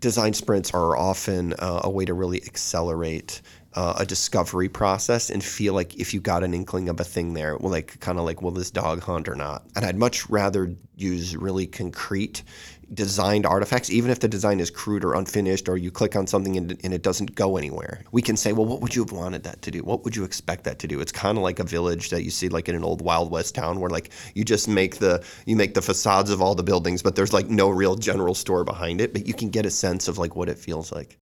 design sprints are often uh, a way to really accelerate uh, a discovery process and feel like if you got an inkling of a thing there, well, like kind of like, will this dog hunt or not? And I'd much rather use really concrete designed artifacts, even if the design is crude or unfinished, or you click on something and, and, it doesn't go anywhere. We can say, well, what would you have wanted that to do? What would you expect that to do? It's kind of like a village that you see like in an old Wild West town where like you just make the you make the facades of all the buildings, but there's like no real general store behind it, but you can get a sense of like what it feels like.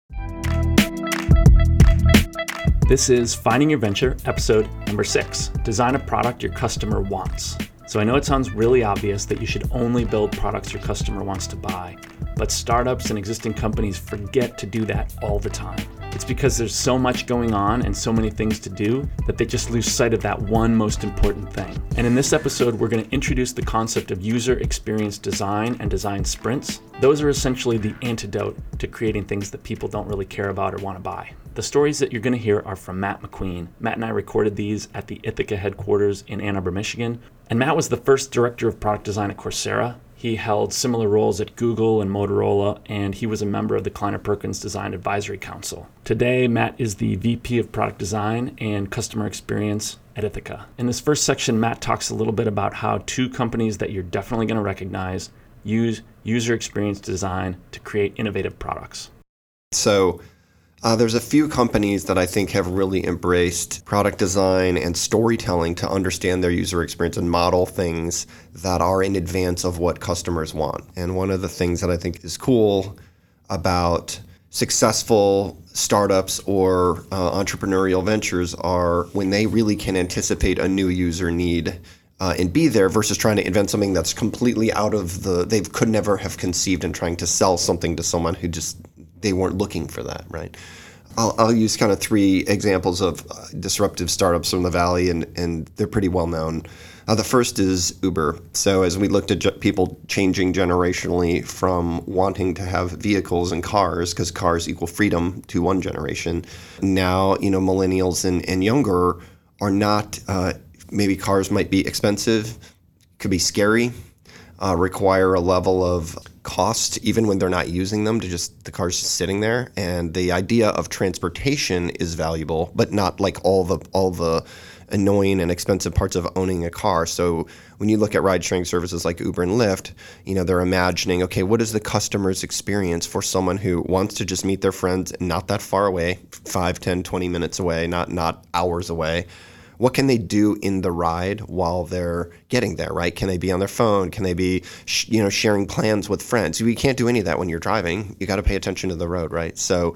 This is Finding Your Venture, episode number six Design a product your customer wants. So I know it sounds really obvious that you should only build products your customer wants to buy, but startups and existing companies forget to do that all the time. It's because there's so much going on and so many things to do that they just lose sight of that one most important thing. And in this episode, we're going to introduce the concept of user experience design and design sprints. Those are essentially the antidote to creating things that people don't really care about or want to buy. The stories that you're going to hear are from Matt McQueen. Matt and I recorded these at the Ithaca headquarters in Ann Arbor, Michigan. And Matt was the first director of product design at Coursera. He held similar roles at Google and Motorola, and he was a member of the Kleiner Perkins Design Advisory Council. Today, Matt is the VP of Product Design and Customer Experience at Ithaca. In this first section, Matt talks a little bit about how two companies that you're definitely going to recognize use user experience design to create innovative products. So, uh, there's a few companies that I think have really embraced product design and storytelling to understand their user experience and model things that are in advance of what customers want. And one of the things that I think is cool about successful startups or uh, entrepreneurial ventures are when they really can anticipate a new user need uh, and be there versus trying to invent something that's completely out of the they could never have conceived and trying to sell something to someone who just they weren't looking for that, right? I'll, I'll use kind of three examples of uh, disruptive startups from the Valley, and, and they're pretty well known. Uh, the first is Uber. So, as we looked at ge- people changing generationally from wanting to have vehicles and cars, because cars equal freedom to one generation, now, you know, millennials and, and younger are not, uh, maybe cars might be expensive, could be scary, uh, require a level of cost even when they're not using them to just the car's just sitting there. And the idea of transportation is valuable but not like all the all the annoying and expensive parts of owning a car. So when you look at ride sharing services like Uber and Lyft you know they're imagining okay what is the customer's experience for someone who wants to just meet their friends not that far away 5 10 20 minutes away not not hours away what can they do in the ride while they're getting there, right? Can they be on their phone? Can they be, sh- you know, sharing plans with friends? You can't do any of that when you're driving. You got to pay attention to the road, right? So,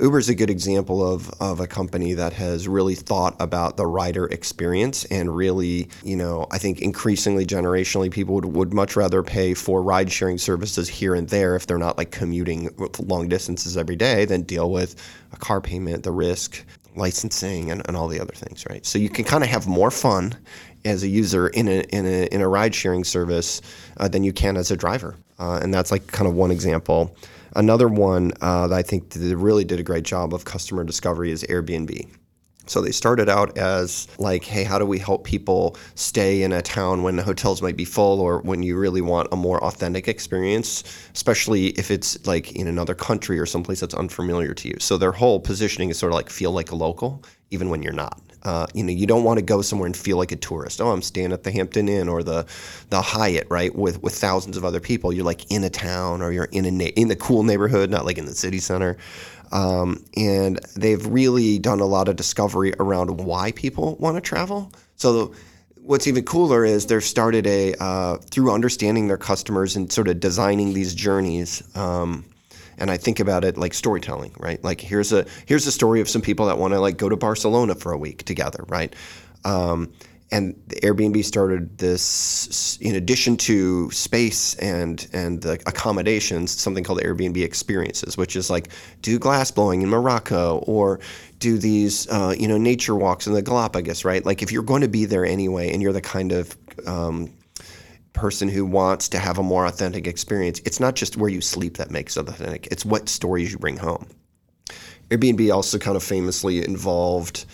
Uber is a good example of, of a company that has really thought about the rider experience and really, you know, I think increasingly generationally people would, would much rather pay for ride sharing services here and there if they're not like commuting long distances every day than deal with a car payment, the risk, licensing and, and all the other things, right? So you can kind of have more fun as a user in a in a in a ride sharing service uh, than you can as a driver, uh, and that's like kind of one example. Another one uh, that I think that really did a great job of customer discovery is Airbnb. So they started out as like, hey, how do we help people stay in a town when the hotels might be full or when you really want a more authentic experience, especially if it's like in another country or someplace that's unfamiliar to you. So their whole positioning is sort of like feel like a local, even when you're not. Uh, you know, you don't want to go somewhere and feel like a tourist. Oh, I'm staying at the Hampton Inn or the the Hyatt, right, with with thousands of other people. You're like in a town or you're in a na- in the cool neighborhood, not like in the city center. Um, and they've really done a lot of discovery around why people want to travel. So what's even cooler is they've started a uh, through understanding their customers and sort of designing these journeys. Um, and I think about it like storytelling, right? Like here's a here's a story of some people that want to like go to Barcelona for a week together, right? Um, and Airbnb started this in addition to space and and the accommodations, something called Airbnb experiences, which is like do glass blowing in Morocco or do these uh, you know nature walks in the Galapagos, right? Like if you're going to be there anyway, and you're the kind of um, person who wants to have a more authentic experience, it's not just where you sleep that makes it authentic; it's what stories you bring home. Airbnb also kind of famously involved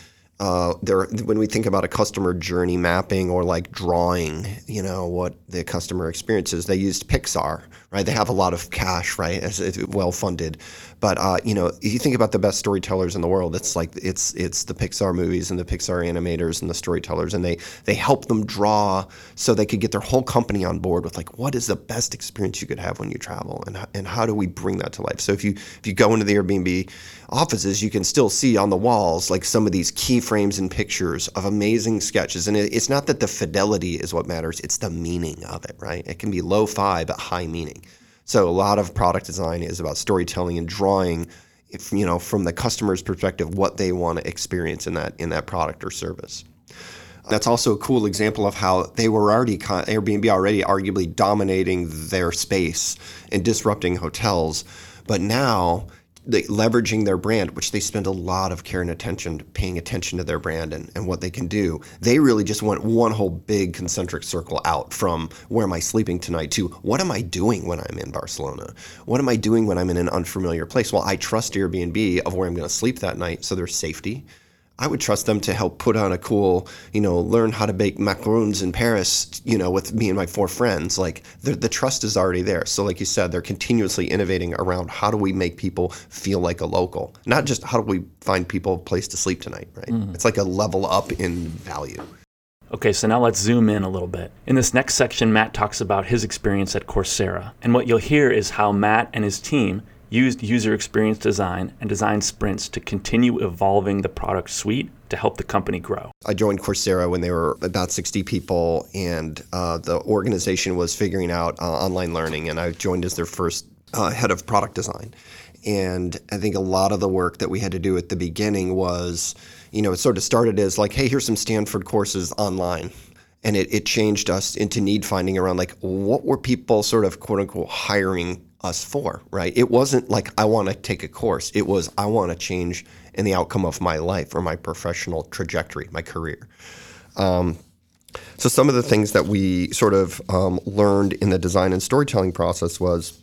uh, there when we think about a customer journey mapping or like drawing, you know, what the customer experience is, they used Pixar right? They have a lot of cash, right? As well funded, but uh, you know, if you think about the best storytellers in the world, it's like it's it's the Pixar movies and the Pixar animators and the storytellers, and they they help them draw so they could get their whole company on board with like what is the best experience you could have when you travel, and and how do we bring that to life? So if you if you go into the Airbnb offices, you can still see on the walls like some of these keyframes and pictures of amazing sketches, and it, it's not that the fidelity is what matters; it's the meaning of it, right? It can be low-fi but high meaning. So a lot of product design is about storytelling and drawing, if, you know, from the customer's perspective, what they want to experience in that in that product or service. That's also a cool example of how they were already Airbnb already arguably dominating their space and disrupting hotels, but now they, leveraging their brand, which they spend a lot of care and attention paying attention to their brand and, and what they can do. They really just went one whole big concentric circle out from where am I sleeping tonight to what am I doing when I'm in Barcelona? What am I doing when I'm in an unfamiliar place? Well, I trust Airbnb of where I'm going to sleep that night, so there's safety. I would trust them to help put on a cool, you know, learn how to bake macaroons in Paris, you know, with me and my four friends. Like the, the trust is already there. So, like you said, they're continuously innovating around how do we make people feel like a local, not just how do we find people a place to sleep tonight, right? Mm. It's like a level up in value. Okay, so now let's zoom in a little bit. In this next section, Matt talks about his experience at Coursera. And what you'll hear is how Matt and his team used user experience design and design sprints to continue evolving the product suite to help the company grow. I joined Coursera when they were about 60 people, and uh, the organization was figuring out uh, online learning, and I joined as their first uh, head of product design. And I think a lot of the work that we had to do at the beginning was, you know, it sort of started as like, hey, here's some Stanford courses online and it, it changed us into need finding around like what were people sort of quote unquote hiring us for, right? It wasn't like I want to take a course. It was I want to change in the outcome of my life or my professional trajectory, my career. Um, so some of the things that we sort of um, learned in the design and storytelling process was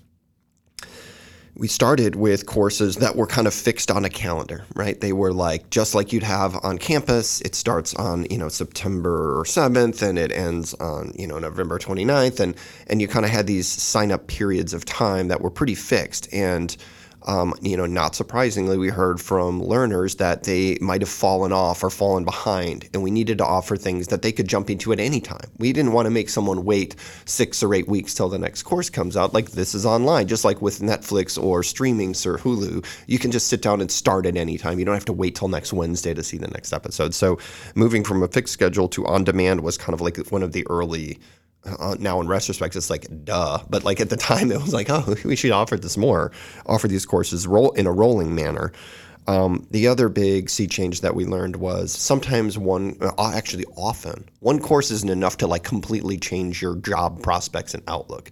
we started with courses that were kind of fixed on a calendar, right? They were like just like you'd have on campus. It starts on, you know, September 7th and it ends on, you know, November 29th and and you kind of had these sign up periods of time that were pretty fixed and um, you know, not surprisingly, we heard from learners that they might have fallen off or fallen behind, and we needed to offer things that they could jump into at any time. We didn't want to make someone wait six or eight weeks till the next course comes out. Like this is online, just like with Netflix or streaming or Hulu, you can just sit down and start at any time. You don't have to wait till next Wednesday to see the next episode. So, moving from a fixed schedule to on demand was kind of like one of the early uh, now in retrospect, it's like duh. But like at the time, it was like, oh, we should offer this more, offer these courses roll in a rolling manner. Um, the other big sea change that we learned was sometimes one, uh, actually often, one course isn't enough to like completely change your job prospects and outlook.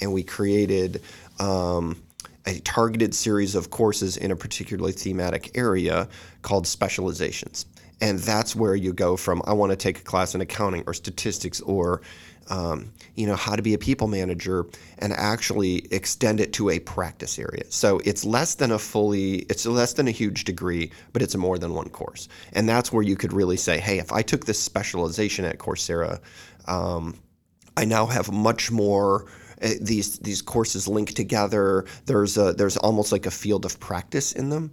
And we created um, a targeted series of courses in a particularly thematic area called specializations. And that's where you go from I want to take a class in accounting or statistics or um, you know how to be a people manager and actually extend it to a practice area. So it's less than a fully it's less than a huge degree but it's more than one course. And that's where you could really say hey if i took this specialization at coursera um, i now have much more uh, these these courses linked together. There's a there's almost like a field of practice in them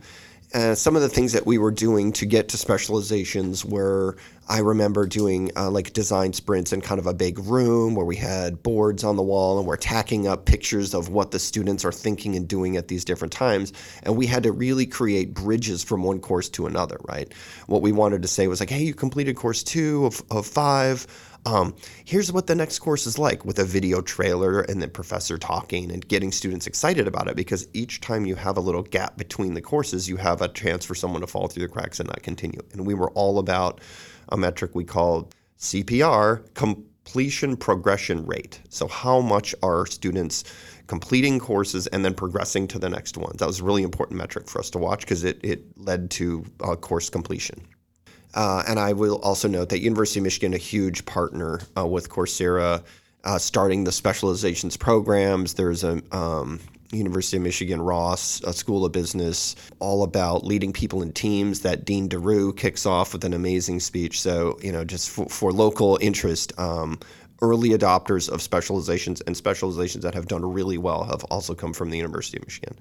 uh, some of the things that we were doing to get to specializations were I remember doing uh, like design sprints in kind of a big room where we had boards on the wall and we're tacking up pictures of what the students are thinking and doing at these different times. And we had to really create bridges from one course to another, right? What we wanted to say was like, hey, you completed course two of, of five. Um, here's what the next course is like with a video trailer and the professor talking and getting students excited about it because each time you have a little gap between the courses, you have a chance for someone to fall through the cracks and not continue. And we were all about a metric we called CPR, completion progression rate. So, how much are students completing courses and then progressing to the next ones? That was a really important metric for us to watch because it, it led to uh, course completion. Uh, and I will also note that University of Michigan, a huge partner uh, with Coursera, uh, starting the specializations programs. There's a um, University of Michigan Ross a School of Business, all about leading people in teams. That Dean DeRue kicks off with an amazing speech. So you know, just for, for local interest. Um, early adopters of specializations and specializations that have done really well have also come from the University of Michigan.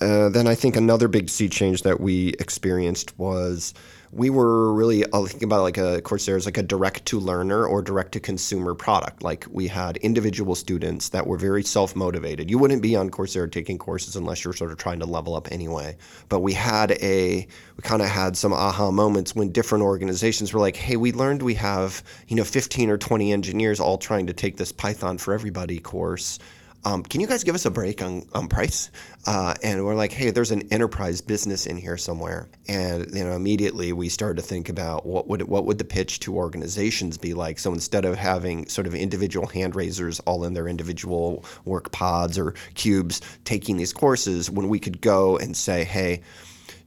Uh, then I think another big sea change that we experienced was we were really uh, I'll think about like a Coursera as like a direct to learner or direct to consumer product. Like we had individual students that were very self motivated. You wouldn't be on Coursera taking courses unless you're sort of trying to level up anyway. But we had a we kind of had some aha moments when different organizations were like, "Hey, we learned we have you know 15 or 20 engineers all trying to take this Python for everybody course." Um, can you guys give us a break on, on price? Uh, and we're like, hey, there's an enterprise business in here somewhere. And you know, immediately we started to think about what would what would the pitch to organizations be like. So instead of having sort of individual hand raisers all in their individual work pods or cubes taking these courses, when we could go and say, hey,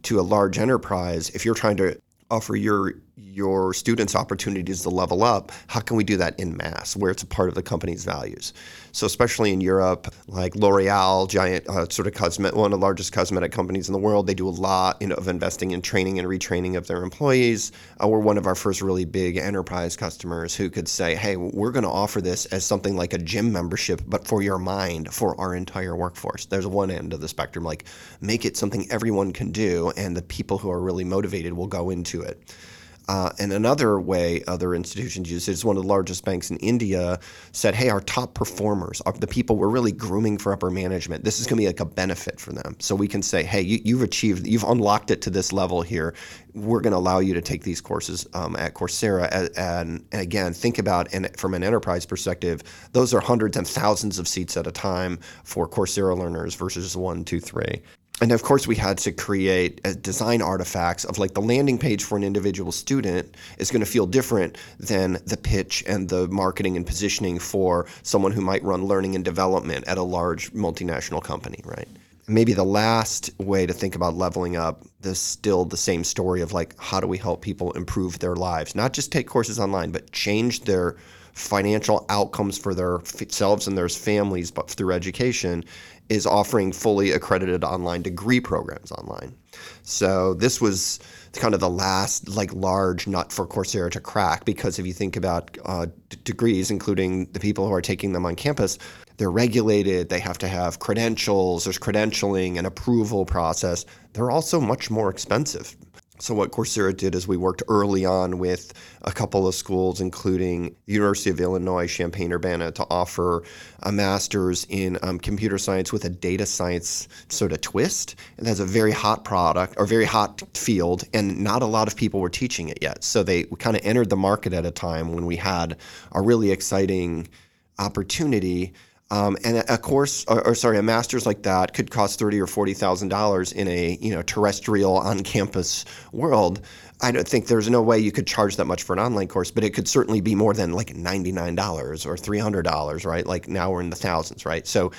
to a large enterprise, if you're trying to offer your your students opportunities to level up, how can we do that in mass where it's a part of the company's values? So, especially in Europe, like L'Oreal, giant uh, sort of cosmetic, one of the largest cosmetic companies in the world, they do a lot you know, of investing in training and retraining of their employees. Uh, we're one of our first really big enterprise customers who could say, hey, we're going to offer this as something like a gym membership, but for your mind, for our entire workforce. There's one end of the spectrum, like make it something everyone can do, and the people who are really motivated will go into it. Uh, and another way other institutions use it is one of the largest banks in India said, hey, our top performers, are the people we're really grooming for upper management, this is going to be like a benefit for them. So we can say, hey, you, have achieved, you've unlocked it to this level here. We're going to allow you to take these courses um, at Coursera. And, and, and, again, think about, and from an enterprise perspective, those are hundreds and thousands of seats at a time for Coursera learners versus one, two, three and of course we had to create uh, design artifacts of like the landing page for an individual student is going to feel different than the pitch and the marketing and positioning for someone who might run learning and development at a large multinational company right? Maybe the last way to think about leveling up is still the same story of like how do we help people improve their lives? Not just take courses online but change their financial outcomes for themselves and their families but through education is offering fully accredited online degree programs online. So this was kind of the last like large nut for Coursera to crack because if you think about uh, d- degrees, including the people who are taking them on campus, they're regulated. They have to have credentials. There's credentialing and approval process. They're also much more expensive. So what Coursera did is we worked early on with a couple of schools, including University of Illinois Champaign-Urbana, to offer a master's in um, computer science with a data science sort of twist. And that's a very hot product or very hot field, and not a lot of people were teaching it yet. So they kind of entered the market at a time when we had a really exciting opportunity um, and a course, or, or, sorry, a master's like that could cost thirty or forty thousand dollars in a you know terrestrial on-campus world. I don't think there's no way you could charge that much for an online course, but it could certainly be more than like ninety-nine dollars or three hundred dollars, right? Like now we're in the thousands, right? So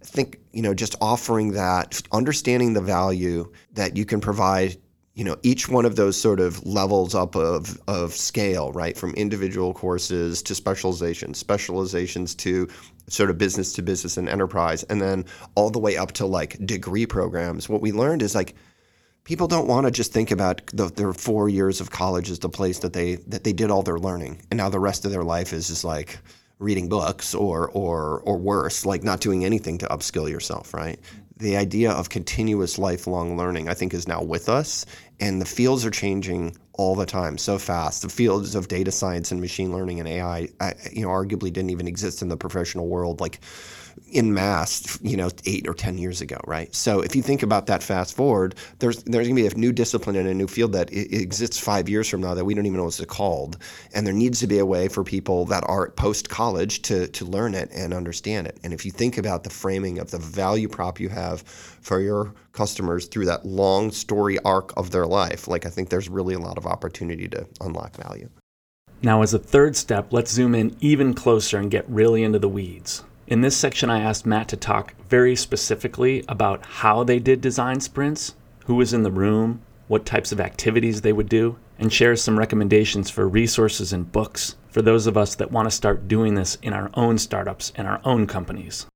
I think you know just offering that, understanding the value that you can provide you know each one of those sort of levels up of, of scale right? From individual courses to specialization specializations to sort of business to business and enterprise and then all the way up to like degree programs. What we learned is like people don't want to just think about the, their four years of college as the place that they that they did all their learning and now the rest of their life is just like reading books or or or worse like not doing anything to upskill yourself right? The idea of continuous lifelong learning, I think, is now with us, and the fields are changing all the time so fast. The fields of data science and machine learning and AI, you know, arguably didn't even exist in the professional world like in mass, you know, eight or ten years ago, right? So if you think about that fast forward, there's there's going to be a new discipline and a new field that exists five years from now that we don't even know what it's called, and there needs to be a way for people that are post college to to learn it and understand it. And if you think about the framing of the value prop you have for your customers through that long story arc of their life, like I think there's really a lot of opportunity to unlock value. Now, as a third step, let's zoom in even closer and get really into the weeds. In this section, I asked Matt to talk very specifically about how they did design sprints, who was in the room, what types of activities they would do, and share some recommendations for resources and books for those of us that want to start doing this in our own startups and our own companies.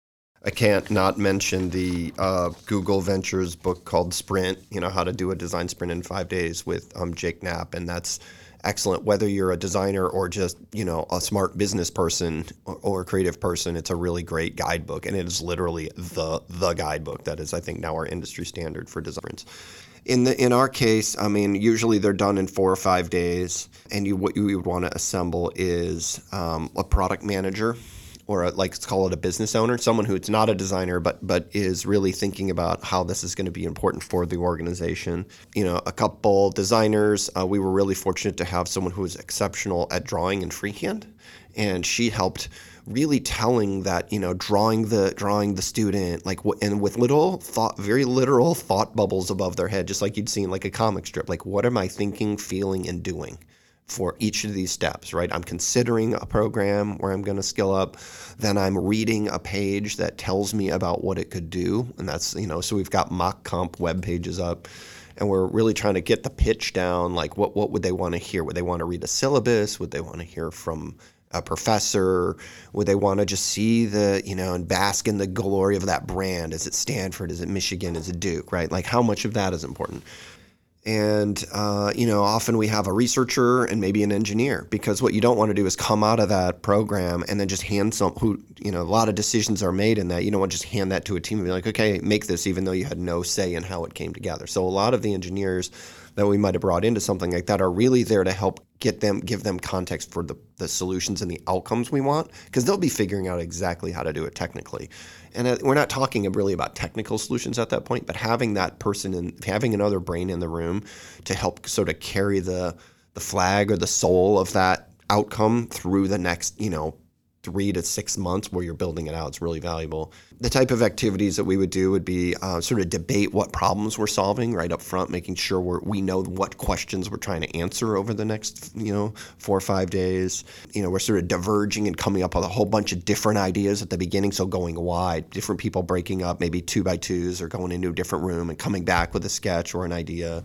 I can't not mention the uh, Google Ventures book called Sprint. You know how to do a design sprint in five days with um, Jake Knapp, and that's excellent. Whether you're a designer or just you know a smart business person or, or a creative person, it's a really great guidebook, and it is literally the the guidebook that is, I think, now our industry standard for designs. In the in our case, I mean, usually they're done in four or five days, and you what you would want to assemble is um, a product manager or a, like let's call it a business owner, someone who's not a designer but but is really thinking about how this is going to be important for the organization. You know, a couple designers. Uh, we were really fortunate to have someone who was exceptional at drawing in freehand, and she helped really telling that you know drawing the drawing the student like and with little thought very literal thought bubbles above their head just like you'd see in like a comic strip like what am i thinking feeling and doing for each of these steps, right? I'm considering a program where I'm going to skill up. Then I'm reading a page that tells me about what it could do. And that's, you know, so we've got mock comp web pages up and we're really trying to get the pitch down. Like, what, what would they want to hear? Would they want to read a syllabus? Would they want to hear from a professor? Would they want to just see the, you know, and bask in the glory of that brand? Is it Stanford? Is it Michigan? Is it Duke, right? Like, how much of that is important? And uh, you know often we have a researcher and maybe an engineer because what you don't want to do is come out of that program and then just hand some who you know a lot of decisions are made in that. You don't want to just hand that to a team and be like okay make this even though you had no say in how it came together. So a lot of the engineers that we might have brought into something like that are really there to help get them give them context for the, the solutions and the outcomes we want because they'll be figuring out exactly how to do it technically. And uh, we're not talking really about technical solutions at that point, but having that person and having another brain in the room to help sort of carry the the flag or the soul of that outcome through the next, you know, three to six months where you're building it out It's really valuable. The type of activities that we would do would be uh, sort of debate what problems we're solving right up front, making sure we know what questions we're trying to answer over the next, you know, four or five days. You know, we're sort of diverging and coming up with a whole bunch of different ideas at the beginning, so going wide, different people breaking up, maybe two by twos, or going into a different room and coming back with a sketch or an idea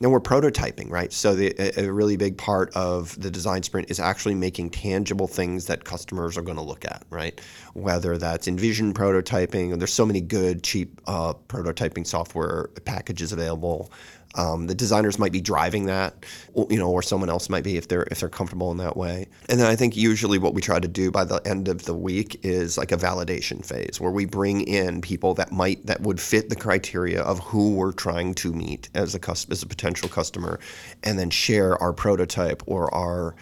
and we're prototyping, right? So the, a, really big part of the design sprint is actually making tangible things that customers are going to look at, right? Whether that's InVision prototyping, there's so many good, cheap uh, prototyping software packages available. Um, the designers might be driving that, you know, or someone else might be if they're if they're comfortable in that way. And then I think usually what we try to do by the end of the week is like a validation phase where we bring in people that might that would fit the criteria of who we're trying to meet as a as a potential customer, and then share our prototype or our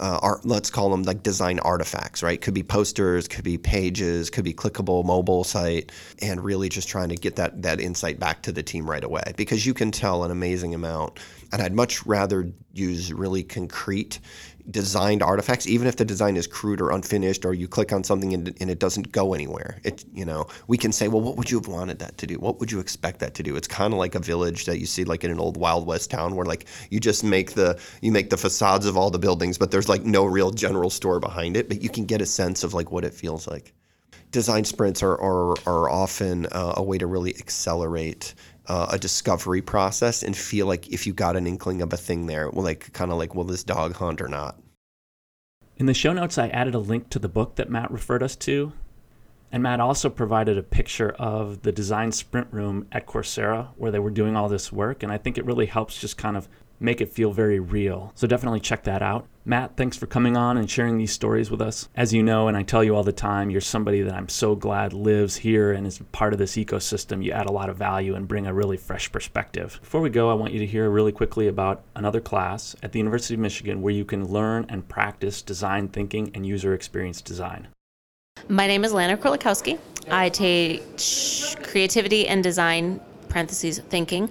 uh, art, let's call them like design artifacts, right? Could be posters, could be pages, could be clickable mobile site, and really just trying to get that that insight back to the team right away because you can tell an amazing amount. And I'd much rather use really concrete designed artifacts, even if the design is crude or unfinished, or you click on something and, and, it doesn't go anywhere. It, you know, we can say, well, what would you have wanted that to do? What would you expect that to do? It's kind of like a village that you see like in an old Wild West town, where like you just make the you make the facades of all the buildings, but there's like no real general store behind it. But you can get a sense of like what it feels like. Design sprints are are, are often uh, a way to really accelerate uh, a discovery process and feel like if you got an inkling of a thing there, well, like kind of like, will this dog hunt or not? In the show notes, I added a link to the book that Matt referred us to. And Matt also provided a picture of the design sprint room at Coursera where they were doing all this work. And I think it really helps just kind of make it feel very real. So definitely check that out. Matt, thanks for coming on and sharing these stories with us. As you know, and I tell you all the time, you're somebody that I'm so glad lives here and is part of this ecosystem. You add a lot of value and bring a really fresh perspective. Before we go, I want you to hear really quickly about another class at the University of Michigan where you can learn and practice design thinking and user experience design. My name is Lana Krolikowski. I teach creativity and design parentheses thinking,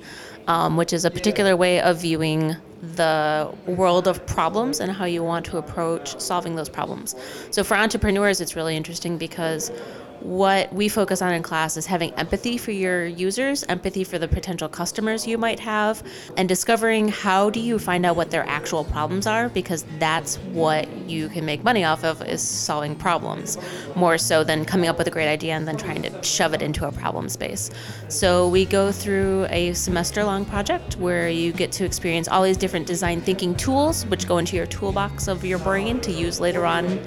um, which is a particular way of viewing the world of problems and how you want to approach solving those problems. So for entrepreneurs, it's really interesting because what we focus on in class is having empathy for your users, empathy for the potential customers you might have, and discovering how do you find out what their actual problems are because that's what you can make money off of is solving problems more so than coming up with a great idea and then trying to shove it into a problem space. So we go through a semester long project where you get to experience all these different design thinking tools which go into your toolbox of your brain to use later on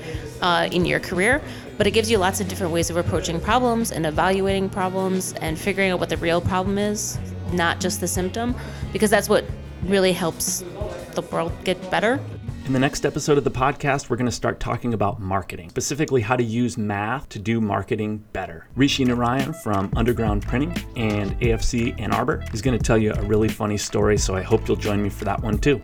uh, in your career, but it gives you lots of different ways of approaching problems and evaluating problems and figuring out what the real problem is, not just the symptom, because that's what really helps the world get better. In the next episode of the podcast, we're going to start talking about marketing, specifically how to use math to do marketing better. Rishi Narayan from Underground Printing and AFC Ann Arbor is going to tell you a really funny story, so I hope you'll join me for that one too.